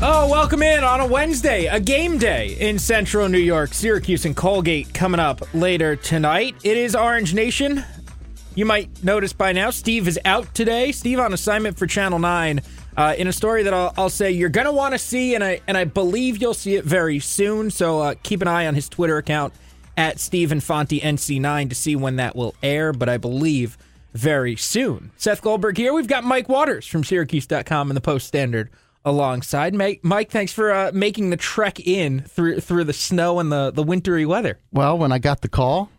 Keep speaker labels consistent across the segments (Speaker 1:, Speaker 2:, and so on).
Speaker 1: Oh, welcome in on a Wednesday, a game day in central New York. Syracuse and Colgate coming up later tonight. It is Orange Nation. You might notice by now, Steve is out today. Steve on assignment for Channel 9 uh, in a story that I'll, I'll say you're going to want to see, and I, and I believe you'll see it very soon. So uh, keep an eye on his Twitter account at Stephen Fonte NC9 to see when that will air, but I believe very soon. Seth Goldberg here. We've got Mike Waters from Syracuse.com and the Post Standard alongside. Mike, thanks for uh, making the trek in through through the snow and the, the wintry weather.
Speaker 2: Well, when I got the call,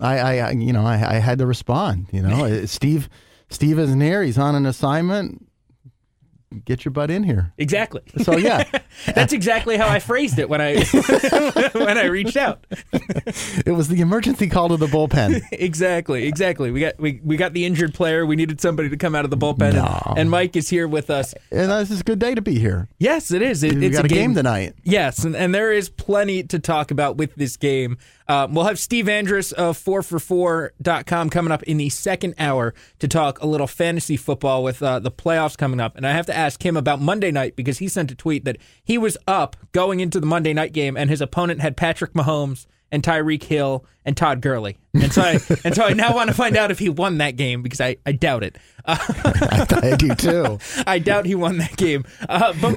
Speaker 2: I, I you know, I, I had to respond. You know, Steve, Steve isn't here. He's on an assignment. Get your butt in here.
Speaker 1: Exactly.
Speaker 2: So yeah,
Speaker 1: that's exactly how I phrased it when I when I reached out.
Speaker 2: it was the emergency call to the bullpen.
Speaker 1: exactly, exactly. We got we, we got the injured player. We needed somebody to come out of the bullpen,
Speaker 2: No.
Speaker 1: and, and Mike is here with us.
Speaker 2: And this is a good day to be here.
Speaker 1: Yes, it is. It,
Speaker 2: We
Speaker 1: it's
Speaker 2: got a game tonight.
Speaker 1: Yes, and, and there is plenty to talk about with this game. Um, we'll have Steve Andrus of 4for4.com coming up in the second hour to talk a little fantasy football with uh, the playoffs coming up. And I have to ask him about Monday night because he sent a tweet that he was up going into the Monday night game and his opponent had Patrick Mahomes and Tyreek Hill and Todd Gurley. And so I, and so I now want to find out if he won that game because I, I doubt it. Uh,
Speaker 2: I do too.
Speaker 1: I doubt he won that game. Uh, but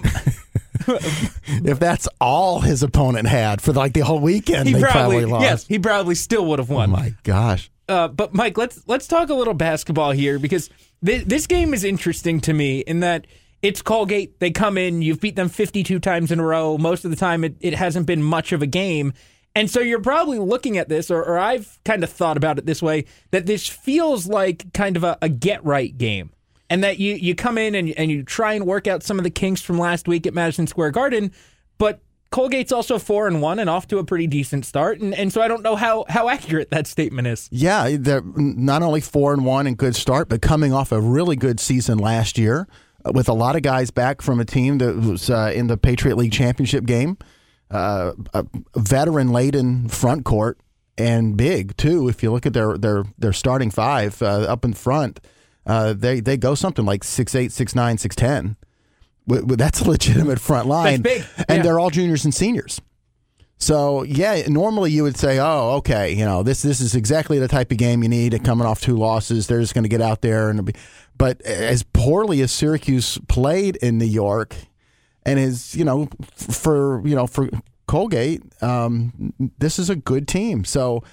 Speaker 2: If that's all his opponent had for like the whole weekend,
Speaker 1: he
Speaker 2: they
Speaker 1: probably,
Speaker 2: probably, lost.
Speaker 1: yes, he probably still would have won.
Speaker 2: Oh
Speaker 1: won.
Speaker 2: my gosh.
Speaker 1: Uh, but Mike, let's let's talk a little basketball here because th- this game is interesting to me in that it's Colgate. They come in, you've beat them 52 times in a row. Most of the time, it, it hasn't been much of a game. And so you're probably looking at this, or, or I've kind of thought about it this way, that this feels like kind of a, a get right game. And that you, you come in and, and you try and work out some of the kinks from last week at Madison Square Garden, but Colgate's also four and one and off to a pretty decent start. And, and so I don't know how, how accurate that statement is.
Speaker 2: Yeah, they're not only four and one and good start, but coming off a really good season last year with a lot of guys back from a team that was uh, in the Patriot League championship game, uh, a veteran laden front court and big too. If you look at their their their starting five uh, up in front, uh, they they go something like six eight, six nine, six ten. That's a legitimate front line, and
Speaker 1: yeah.
Speaker 2: they're all juniors and seniors. So yeah, normally you would say, "Oh, okay, you know this this is exactly the type of game you need." Coming off two losses, they're just going to get out there and. Be, but as poorly as Syracuse played in New York, and is you know for you know for Colgate, um, this is a good team. So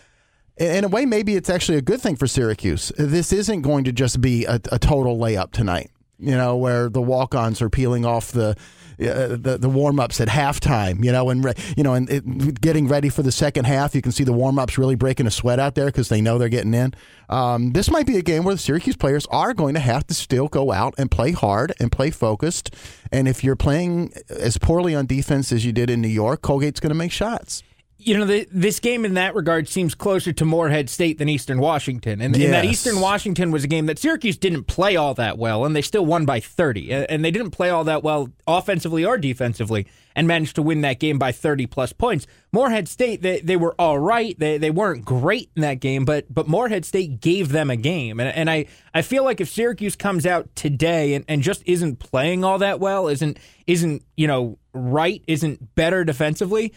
Speaker 2: in a way, maybe it's actually a good thing for Syracuse. This isn't going to just be a, a total layup tonight. You know, where the walk-ons are peeling off the uh, the, the warm-ups at halftime. You know, and re- you know, and it, getting ready for the second half. You can see the warm-ups really breaking a sweat out there because they know they're getting in. Um, this might be a game where the Syracuse players are going to have to still go out and play hard and play focused. And if you're playing as poorly on defense as you did in New York, Colgate's going to make shots.
Speaker 1: You know, the, this game in that regard seems closer to Morehead State than Eastern Washington. And, and that Eastern Washington was a game that Syracuse didn't play all that well, and they still won by 30. And and they didn't play all that well offensively or defensively and managed to win that game by 30 plus points. Morehead State, they, they were all right. They, they weren't great in that game, but but Morehead State gave them a game. And, and I, I feel like if Syracuse comes out today and, and just isn't playing all that well, isn't isn't, you know, right, isn't better defensively,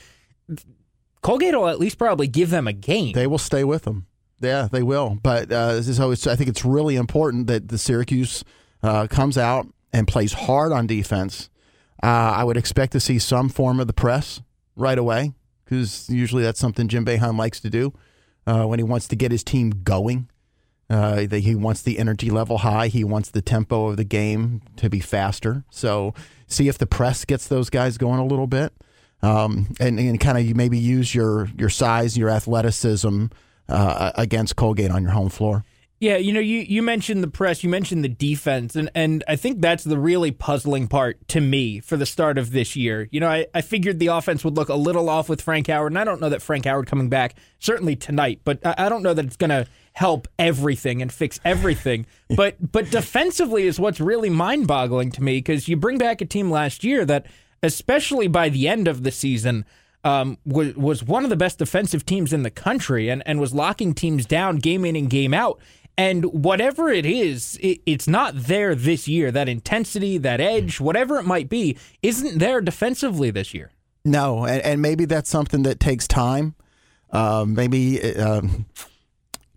Speaker 1: Colgate will at least probably give them a game.
Speaker 2: They will stay with them. Yeah, they will. But uh, so I think it's really important that the Syracuse uh, comes out and plays hard on defense. Uh, I would expect to see some form of the press right away because usually that's something Jim Boeheim likes to do uh, when he wants to get his team going. Uh, that he wants the energy level high. He wants the tempo of the game to be faster. So see if the press gets those guys going a little bit, um, and, and kind of you maybe use your your size, your athleticism uh, against Colgate on your home floor.
Speaker 1: Yeah, you know, you, you mentioned the press, you mentioned the defense, and, and I think that's the really puzzling part to me for the start of this year. You know, I, I figured the offense would look a little off with Frank Howard, and I don't know that Frank Howard coming back, certainly tonight, but I, I don't know that it's going to help everything and fix everything. but but defensively is what's really mind boggling to me because you bring back a team last year that, especially by the end of the season, um, was, was one of the best defensive teams in the country and, and was locking teams down game in and game out. And whatever it is, it, it's not there this year. That intensity, that edge, whatever it might be, isn't there defensively this year.
Speaker 2: No, and, and maybe that's something that takes time. Uh, maybe uh,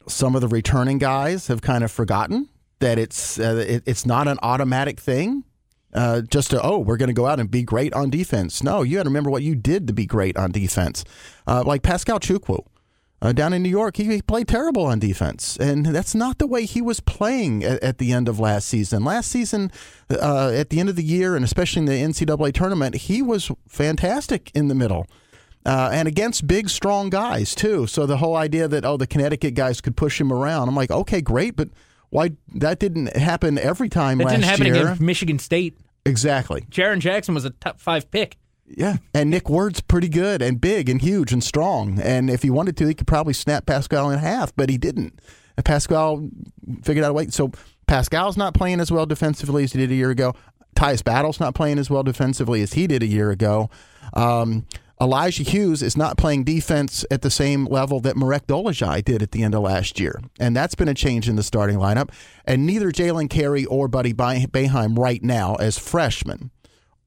Speaker 2: some of the returning guys have kind of forgotten that it's uh, it, it's not an automatic thing. Uh, just to oh, we're going to go out and be great on defense. No, you got to remember what you did to be great on defense. Uh, like Pascal Chukwu, uh, down in New York, he, he, played terrible on defense, and that's not the way he was playing at, at the end of last season. Last season, uh, at the end of the year, and especially in the NCAA tournament, he was fantastic in the middle. Uh, and against big, strong guys too. So the whole idea that oh, the Connecticut guys could push him around, I'm like, okay, great, but why that didn't happen every time
Speaker 1: that
Speaker 2: last
Speaker 1: didn't happen
Speaker 2: year?
Speaker 1: against Michigan State.
Speaker 2: Exactly.
Speaker 1: Jaren Jackson was a top five pick.
Speaker 2: Yeah, and Nick Ward's pretty good and big and huge and strong. And if he wanted to, he could probably snap Pascal in half, but he didn't. And Pascal figured out a way. So Pascal's not playing as well defensively as he did a year ago. Tyus Battle's not playing as well defensively as he did a year ago. Um, Elijah Hughes is not playing defense at the same level that Marek Dolezaj did at the end of last year. And that's been a change in the starting lineup. And neither Jalen Carey or Buddy Boeheim right now, as freshmen,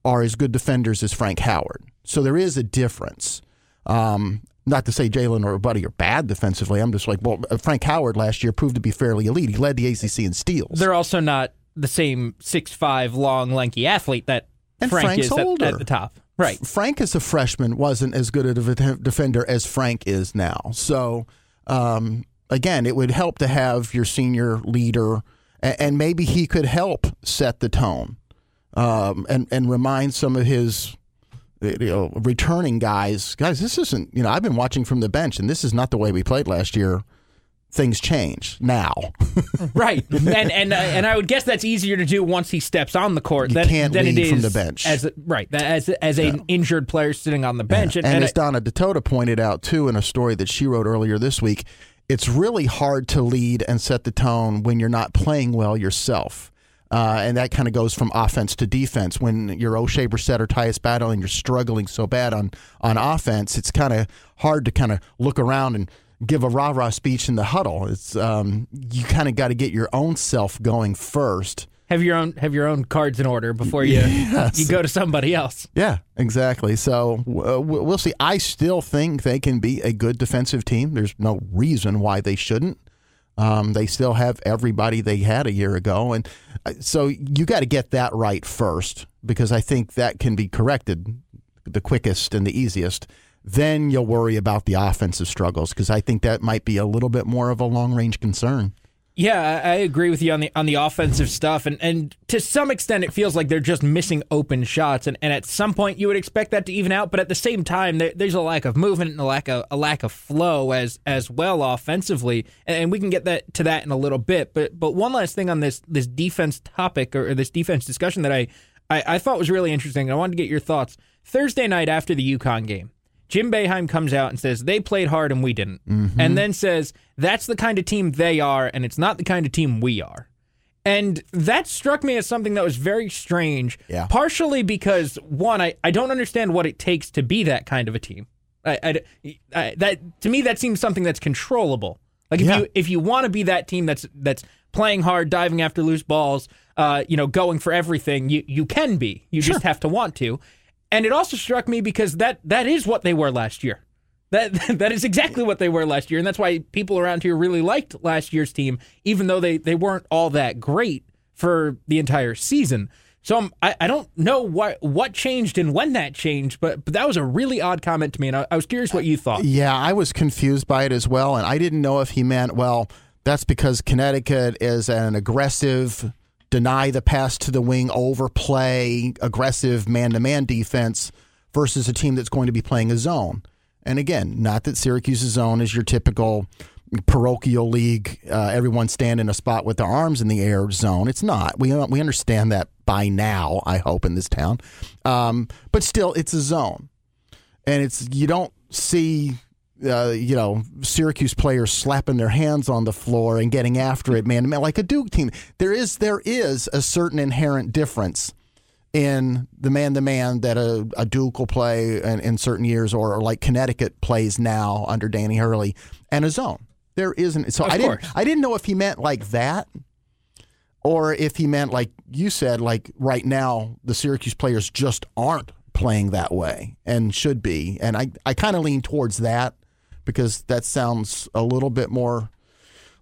Speaker 2: are as good defenders as Frank Howard. So there is a difference. Um, not to say Jalen or Buddy are bad defensively. I'm just like, well, Frank Howard last year proved to be fairly elite. He led the ACC in steals.
Speaker 1: They're also not the same six five long, lanky athlete that
Speaker 2: and
Speaker 1: Frank
Speaker 2: Frank's
Speaker 1: is at,
Speaker 2: older.
Speaker 1: at the top. Right.
Speaker 2: Frank as a freshman wasn't as good a defender as Frank is now. So um, again, it would help to have your senior leader, and maybe he could help set the tone um, and and remind some of his you know returning guys, guys. This isn't you know I've been watching from the bench, and this is not the way we played last year. Things change now,
Speaker 1: right? And and uh, and I would guess that's easier to do once he steps on the court
Speaker 2: you
Speaker 1: than,
Speaker 2: can't
Speaker 1: than
Speaker 2: lead
Speaker 1: it is
Speaker 2: from the bench.
Speaker 1: As a, right, as as an injured player sitting on the bench,
Speaker 2: and, and as Donna Ditota pointed out too in a story that she wrote earlier this week, it's really hard to lead and set the tone when you're not playing well yourself. Uh, and that kind of goes from offense to defense. When you're Oshae Brissett or Tyus Battle and you're struggling so bad on on offense, it's kind of hard to kind of look around and give a rah rah speech in the huddle. It's um, you kind of got to get your own self going first.
Speaker 1: Have your own have your own cards in order before you
Speaker 2: Yes.
Speaker 1: you go to somebody else.
Speaker 2: Yeah, exactly. So uh, we'll see. I still think they can be a good defensive team. There's no reason why they shouldn't. Um, they still have everybody they had a year ago, and uh, so you got to get that right first because I think that can be corrected the quickest and the easiest. Then you'll worry about the offensive struggles because I think that might be a little bit more of a long range concern.
Speaker 1: Yeah, I agree with you on the on the offensive stuff, and and to some extent, it feels like they're just missing open shots, and, and at some point you would expect that to even out, but at the same time, there, there's a lack of movement and a lack of a lack of flow as as well offensively, and, we can get that to that in a little bit. But but one last thing on this this defense topic or, or this defense discussion that I, I I thought was really interesting. I wanted to get your thoughts Thursday night after the UConn game. Jim Boeheim comes out and says they played hard and we didn't, and then says that's the kind of team they are, and it's not the kind of team we are. And that struck me as something that was very strange.
Speaker 2: Yeah.
Speaker 1: Partially because one, I, I don't understand what it takes to be that kind of a team. I, I- I- that to me that seems something that's controllable. Like if
Speaker 2: Yeah.
Speaker 1: you if you want to be that team that's that's playing hard, diving after loose balls, uh, you know, going for everything, you you can be. You just have to want to. And it also struck me because that that is what they were last year. That that is exactly what they were last year, and that's why people around here really liked last year's team, even though they they weren't all that great for the entire season. So I'm, I, I don't know what what changed and when that changed, but but that was a really odd comment to me, and I, I was curious what you thought.
Speaker 2: Yeah, I was confused by it as well, and I didn't know if he meant well. That's because Connecticut is an aggressive, deny the pass to the wing, overplay, aggressive man to man defense versus a team that's going to be playing a zone. And again, not that Syracuse's zone is your typical parochial league, uh, everyone stand in a spot with their arms in the air zone. It's not. We we understand that by now. I hope in this town, um, but still, it's a zone, and it's you don't see. Uh, you know, Syracuse players slapping their hands on the floor and getting after it, man, man, like a Duke team. There is there is a certain inherent difference in the man to man that a, a Duke will play in, in certain years, or, or, like Connecticut plays now under Danny Hurley, and a zone. There isn't. So
Speaker 1: Of
Speaker 2: I didn't. I didn't know if he meant like that, or if he meant like you said, like right now the Syracuse players just aren't playing that way and should be. And I I kind of lean towards that because that sounds a little bit more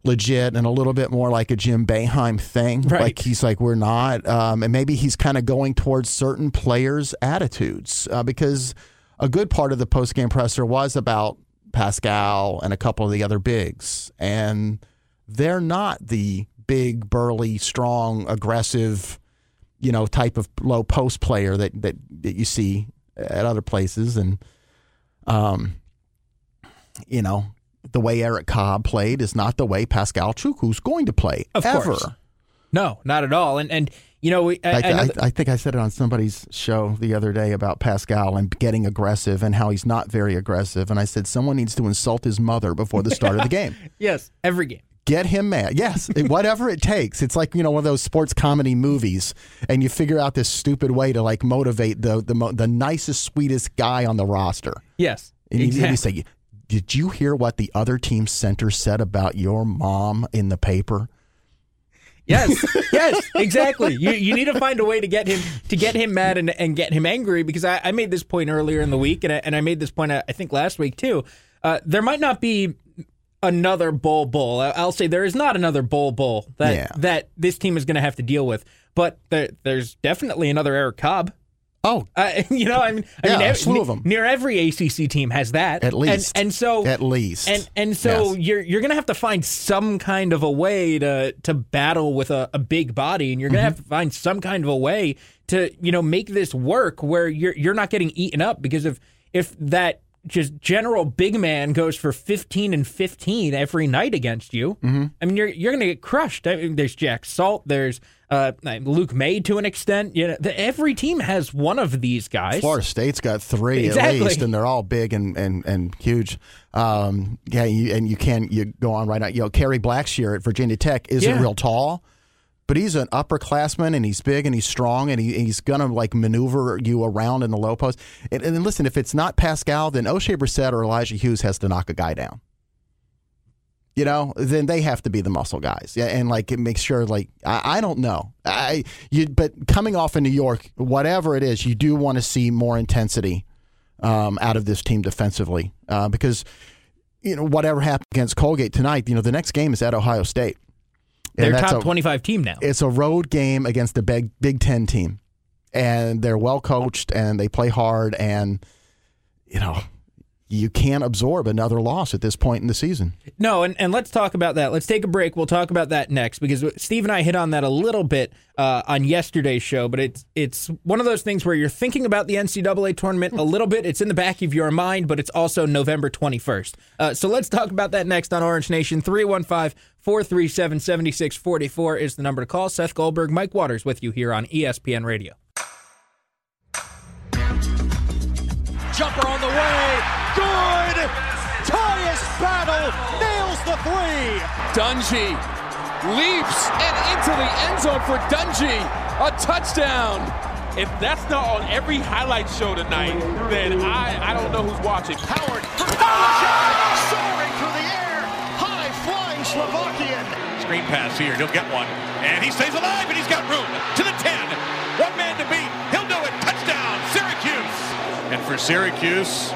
Speaker 2: legit and a little bit more like a Jim Boeheim thing.
Speaker 1: Right.
Speaker 2: Like he's like we're not, um, and maybe he's kind of going towards certain players' attitudes uh, because a good part of the post game presser was about Pascal and a couple of the other bigs, and they're not the big, burly, strong, aggressive, you know, type of low post player that that, that you see at other places, and um, you know. The way Eric Cobb played is not the way Pascal Chukwu's going to play
Speaker 1: Of
Speaker 2: ever.
Speaker 1: course. No, not at all. And and you know, we, I,
Speaker 2: I,
Speaker 1: I
Speaker 2: I, think I said it on somebody's show the other day about Pascal and getting aggressive and how he's not very aggressive. And I said someone needs to insult his mother before the start of the game.
Speaker 1: yes, every game.
Speaker 2: Get him mad. Yes, whatever it takes. It's like you know one of those sports comedy movies, and you figure out this stupid way to like motivate the the mo- the nicest, sweetest guy on the roster.
Speaker 1: Yes,
Speaker 2: And you, you
Speaker 1: exactly.
Speaker 2: say, "Did you hear what the other team center said about your mom in the paper?"
Speaker 1: Yes, yes, exactly. You you need to find a way to get him to get him mad and, and get him angry because I, I made this point earlier in the week and I, and I made this point I think last week too. Uh, there might not be another Bol Bol. I- I'll say there is not another Bol Bol that
Speaker 2: Yeah.
Speaker 1: that this team is going to have to deal with. But there, there's definitely another Eric Cobb.
Speaker 2: Oh,
Speaker 1: Uh, you know, I mean, I
Speaker 2: Yeah,
Speaker 1: mean, ev-
Speaker 2: slew of 'em. them.
Speaker 1: near every ACC team has that
Speaker 2: At
Speaker 1: And-
Speaker 2: least.
Speaker 1: and, so
Speaker 2: at least.
Speaker 1: and and so
Speaker 2: Yes.
Speaker 1: you're you're gonna have to find some kind of a way to to battle with a, a big body, and you're gonna
Speaker 2: Mm-hmm.
Speaker 1: have to find some kind of a way to you know make this work where you're you're not getting eaten up because if if that just general big man goes for 15 and 15 every night against you.
Speaker 2: Mm-hmm.
Speaker 1: I mean, you're you're going to get crushed. I mean, there's Jack Salt. There's uh, Luke Maye to an extent. You know, the, every team has one of these guys.
Speaker 2: Florida State's got three
Speaker 1: Exactly.
Speaker 2: at least, and they're all big and and, and huge. Um, yeah, you, and you can you go on right now. You know, Kerry Blackshear at Virginia Tech isn't
Speaker 1: Yeah.
Speaker 2: real tall, but he's an upperclassman and he's big and he's strong and he, he's gonna like maneuver you around in the low post. And, and then listen, if it's not Pascal, then Oshae Brissett or Elijah Hughes has to knock a guy down. You know, then they have to be the muscle guys. Yeah, and like it makes sure like I, I don't know. I you but coming off of New York, whatever it is, you do want to see more intensity um, out of this team defensively uh, because you know whatever happened against Colgate tonight, you know the next game is at Ohio State. And
Speaker 1: They're top
Speaker 2: a-
Speaker 1: 25 team now.
Speaker 2: It's a road game against a big Big Ten team, and they're well coached and they play hard, and you know you can't absorb another loss at this point in the season.
Speaker 1: No, and, and let's talk about that. Let's take a break. We'll talk about that next because Steve and I hit on that a little bit uh, on yesterday's show. But it's it's one of those things where you're thinking about the NCAA tournament a little bit. It's in the back of your mind, but it's also November 21st. Uh, so let's talk about that next on Orange Nation. 315 437 7644 is the number to call. Seth Goldberg, Mike Waters with you here on ESPN Radio.
Speaker 3: Jumper on the way. Good. Tyus Battle nails the three.
Speaker 4: Dungy leaps and into the end zone for Dungy. A touchdown.
Speaker 5: If that's not on every highlight show tonight, then I, I don't know who's watching.
Speaker 6: Howard for Kalashak, soaring through the air, high flying Slovakian.
Speaker 7: Screen pass here. He'll get one. And he stays alive, and he's got room to the 10. One man to beat. He'll do it. Touchdown, Syracuse. And for Syracuse,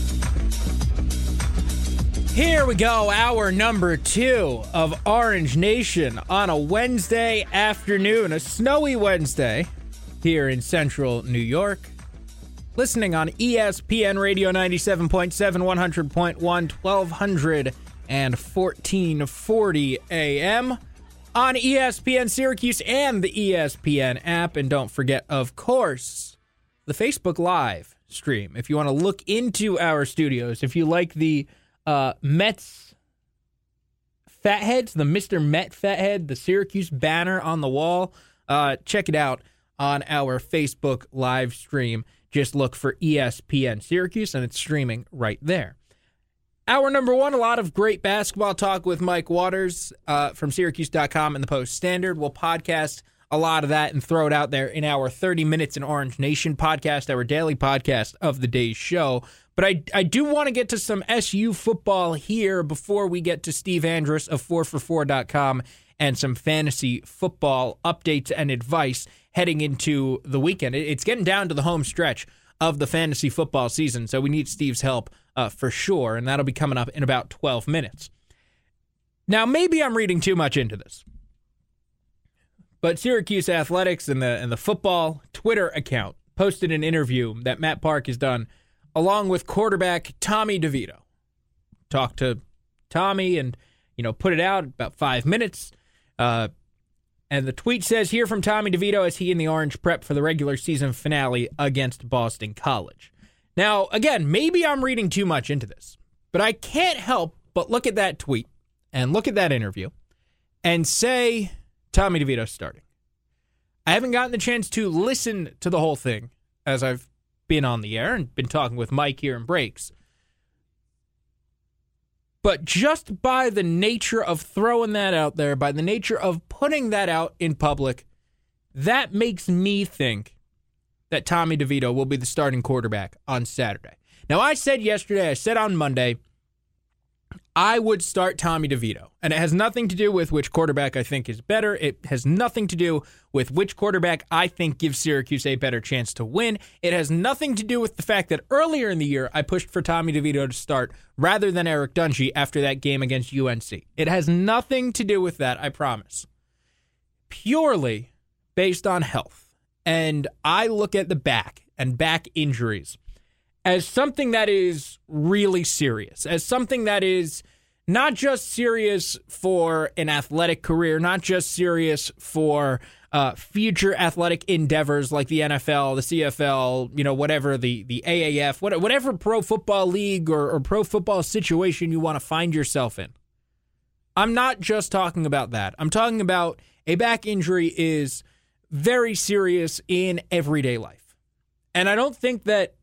Speaker 1: Here we go, hour number two of Orange Nation on a Wednesday afternoon, a snowy Wednesday here in central New York. Listening on ESPN Radio 97.7, 100.1, 1200 and 1440 AM on ESPN Syracuse and the ESPN app. And don't forget, of course, the Facebook Live stream. If you want to look into our studios, if you like the uh, Mets fatheads, the Mr. Met fathead, the Syracuse banner on the wall, uh, check it out on our Facebook live stream. Just look for ESPN Syracuse, and it's streaming right there. Hour number one, a lot of great basketball talk with Mike Waters uh, from Syracuse.com and the Post Standard. We'll podcast a lot of that and throw it out there in our 30 Minutes in Orange Nation podcast, our daily podcast of the day's show. But I, I do want to get to some SU football here before we get to Steve Andrus of 4for4.com and some fantasy football updates and advice heading into the weekend. It's getting down to the home stretch of the fantasy football season, so we need Steve's help uh, for sure, and that'll be coming up in about 12 minutes. Now, maybe I'm reading too much into this, but Syracuse Athletics and the and the football Twitter account posted an interview that Matt Park has done along with quarterback Tommy DeVito. Talked to Tommy and you know put it out about five minutes. Uh, and the tweet says, Hear from Tommy DeVito as he and the Orange prep for the regular season finale against Boston College. Now, again, maybe I'm reading too much into this, but I can't help but look at that tweet and look at that interview and say Tommy DeVito's starting. I haven't gotten the chance to listen to the whole thing as I've been on the air and been talking with Mike here in breaks. But just by the nature of throwing that out there, by the nature of putting that out in public, that makes me think that Tommy DeVito will be the starting quarterback on Saturday. Now, I said yesterday, I said on Monday, I would start Tommy DeVito. And it has nothing to do with which quarterback I think is better. It has nothing to do with which quarterback I think gives Syracuse a better chance to win. It has nothing to do with the fact that earlier in the year I pushed for Tommy DeVito to start rather than Eric Dungy after that game against UNC. It has nothing to do with that, I promise. Purely based on health. And I look at the back and back injuries as something that is really serious, as something that is not just serious for an athletic career, not just serious for uh, future athletic endeavors like the NFL, the CFL, you know, whatever the the AAF, what- whatever pro football league or, or pro football situation you want to find yourself in. I'm not just talking about that. I'm talking about a back injury is very serious in everyday life. And I don't think that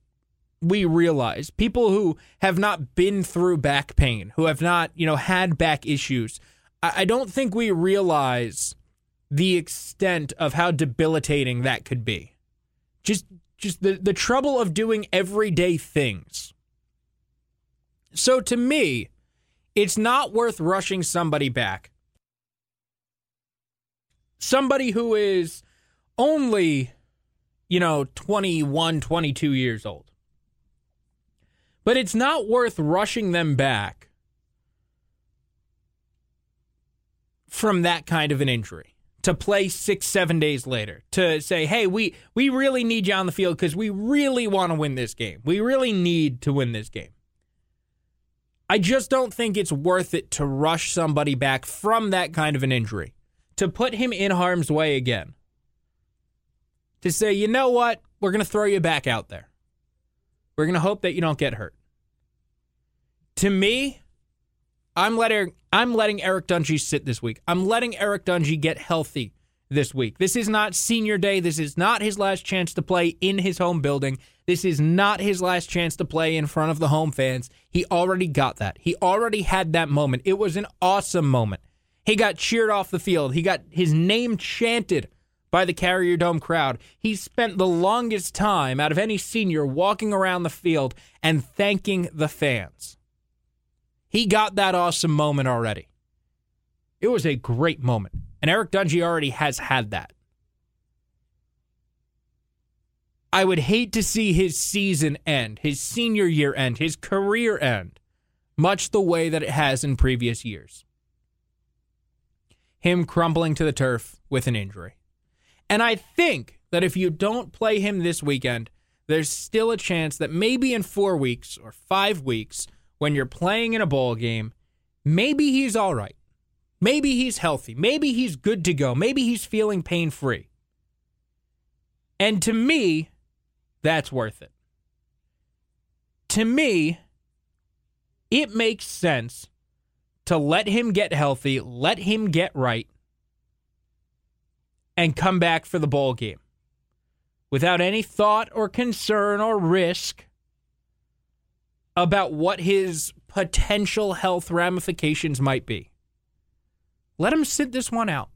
Speaker 1: we realize people who have not been through back pain, who have not, you know, had back issues, I, I don't think we realize the extent of how debilitating that could be. Just just the, the trouble of doing everyday things. So to me, it's not worth rushing somebody back. Somebody who is only, you know, 21, 22 years old. But it's not worth rushing them back from that kind of an injury to play six, seven days later to say, hey, we, we really need you on the field because we really want to win this game. We really need to win this game. I just don't think it's worth it to rush somebody back from that kind of an injury, to put him in harm's way again. To say, you know what? We're going to throw you back out there. We're going to hope that you don't get hurt. To me, I'm letting I'm letting Eric Dungy sit this week. I'm letting Eric Dungy get healthy this week. This is not senior day. This is not his last chance to play in his home building. This is not his last chance to play in front of the home fans. He already got that. He already had that moment. It was an awesome moment. He got cheered off the field. He got his name chanted by the Carrier Dome crowd. He spent the longest time out of any senior walking around the field and thanking the fans. He got that awesome moment already. It was a great moment. And Eric Dungy already has had that. I would hate to see his season end, his senior year end, his career end, much the way that it has in previous years. Him crumbling to the turf with an injury. And I think that if you don't play him this weekend, there's still a chance that maybe in four weeks or five weeks, when you're playing in a bowl game, maybe he's all right. Maybe he's healthy. Maybe he's good to go. Maybe he's feeling pain free. And to me, that's worth it. To me, it makes sense to let him get healthy, let him get right, and come back for the bowl game without any thought or concern or risk about what his potential health ramifications might be. Let him sit this one out.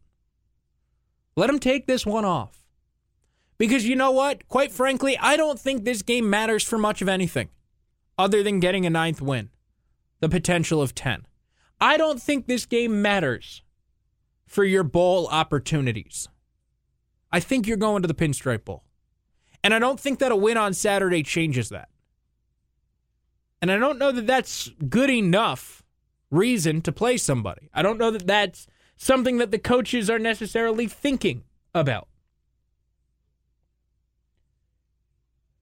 Speaker 1: Let him take this one off. Because you know what? Quite frankly, I don't think this game matters for much of anything other than getting a ninth win, the potential of 10. I don't think this game matters for your bowl opportunities. I think you're going to the Pinstripe Bowl. And I don't think that a win on Saturday changes that. And I don't know that that's good enough reason to play somebody. I don't know that that's something that the coaches are necessarily thinking about.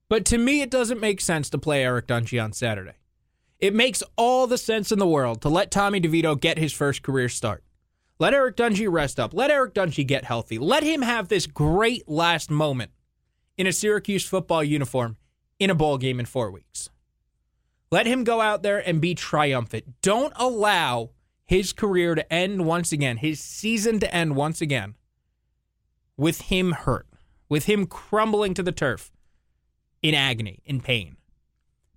Speaker 1: But to me, it doesn't make sense to play Eric Dungy on Saturday. It makes all the sense in the world to let Tommy DeVito get his first career start. Let Eric Dungy rest up. Let Eric Dungy get healthy. Let him have this great last moment in a Syracuse football uniform in a bowl game in four weeks. Let him go out there and be triumphant. Don't allow his career to end once again, his season to end once again, with him hurt, with him crumbling to the turf in agony, in pain.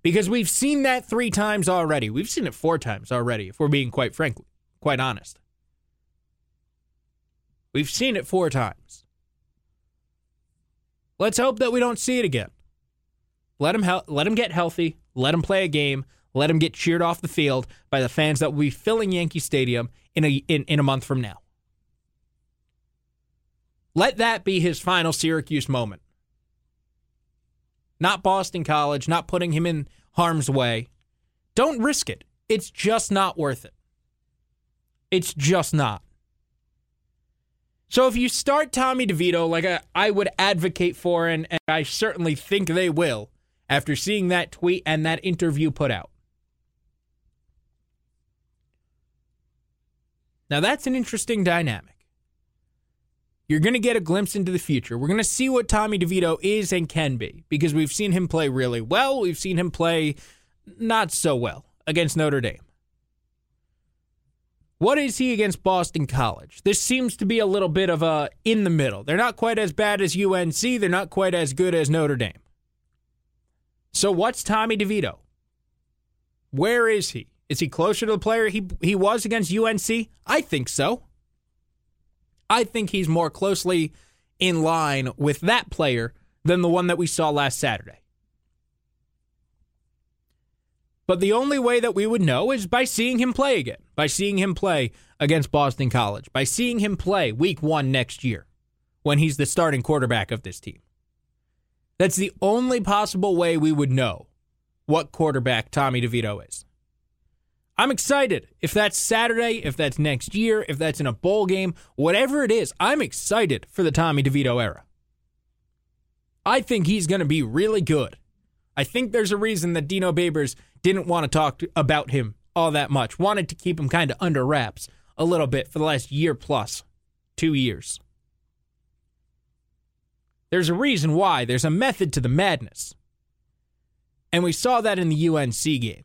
Speaker 1: Because we've seen that three times already. We've seen it four times already, if we're being quite frank, quite honest. We've seen it four times. Let's hope that we don't see it again. Let him he- let him get healthy. Let him play a game. Let him get cheered off the field by the fans that will be filling Yankee Stadium in a in, in a month from now. Let that be his final Syracuse moment not Boston College, not putting him in harm's way. Don't risk it. It's just not worth it. It's just not. So if you start Tommy DeVito, like I, I would advocate for, and, and I certainly think they will, after seeing that tweet and that interview put out. Now that's an interesting dynamic. You're going to get a glimpse into the future. We're going to see what Tommy DeVito is and can be because we've seen him play really well. We've seen him play not so well against Notre Dame. What is he against Boston College? This seems to be a little bit of a in the middle. They're not quite as bad as UNC, they're not quite as good as Notre Dame. So what's Tommy DeVito? Where is he? Is he closer to the player he he was against UNC? I think so. I think he's more closely in line with that player than the one that we saw last Saturday. But the only way that we would know is by seeing him play again, by seeing him play against Boston College, by seeing him play week one next year when he's the starting quarterback of this team. That's the only possible way we would know what quarterback Tommy DeVito is. I'm excited. If that's Saturday, if that's next year, if that's in a bowl game, whatever it is, I'm excited for the Tommy DeVito era. I think he's going to be really good. I think there's a reason that Dino Babers didn't want to talk about him all that much, wanted to keep him kind of under wraps a little bit for the last year plus, two years. There's a reason why, there's a method to the madness. And we saw that in the UNC game.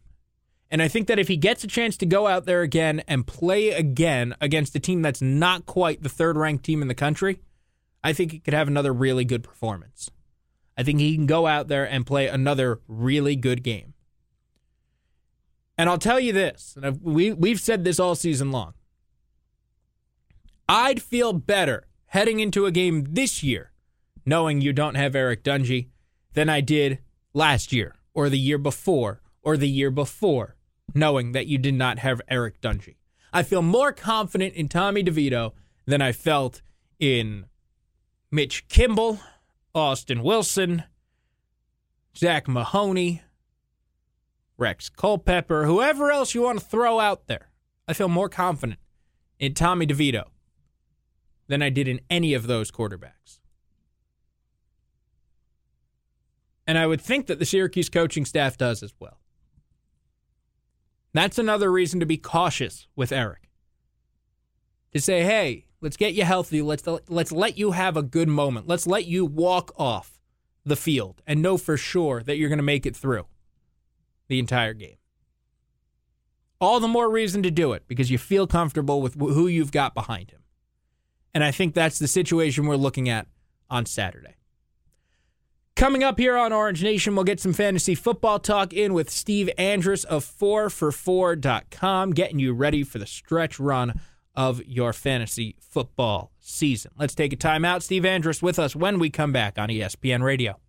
Speaker 1: And I think that if he gets a chance to go out there again and play again against a team that's not quite the third ranked team in the country, I think he could have another really good performance. I think he can go out there and play another really good game. And I'll tell you this, and we, we've said this all season long. I'd feel better heading into a game this year, knowing you don't have Eric Dungy, than I did last year, or the year before, or the year before, knowing that you did not have Eric Dungy. I feel more confident in Tommy DeVito than I felt in Mitch Kimble, Austin Wilson, Zach Mahoney, Rex Culpepper, whoever else you want to throw out there. I feel more confident in Tommy DeVito than I did in any of those quarterbacks. And I would think that the Syracuse coaching staff does as well. That's another reason to be cautious with Eric. To say, hey, let's get you healthy. Let's let's let you have a good moment. Let's let you walk off the field and know for sure that you're going to make it through the entire game. All the more reason to do it because you feel comfortable with who you've got behind him. And I think that's the situation we're looking at on Saturday. Coming up here on Orange Nation, we'll get some fantasy football talk in with Steve Andrus of 4for4.com, getting you ready for the stretch run of your fantasy football season. Let's take a timeout. Steve Andrus with us when we come back on ESPN Radio.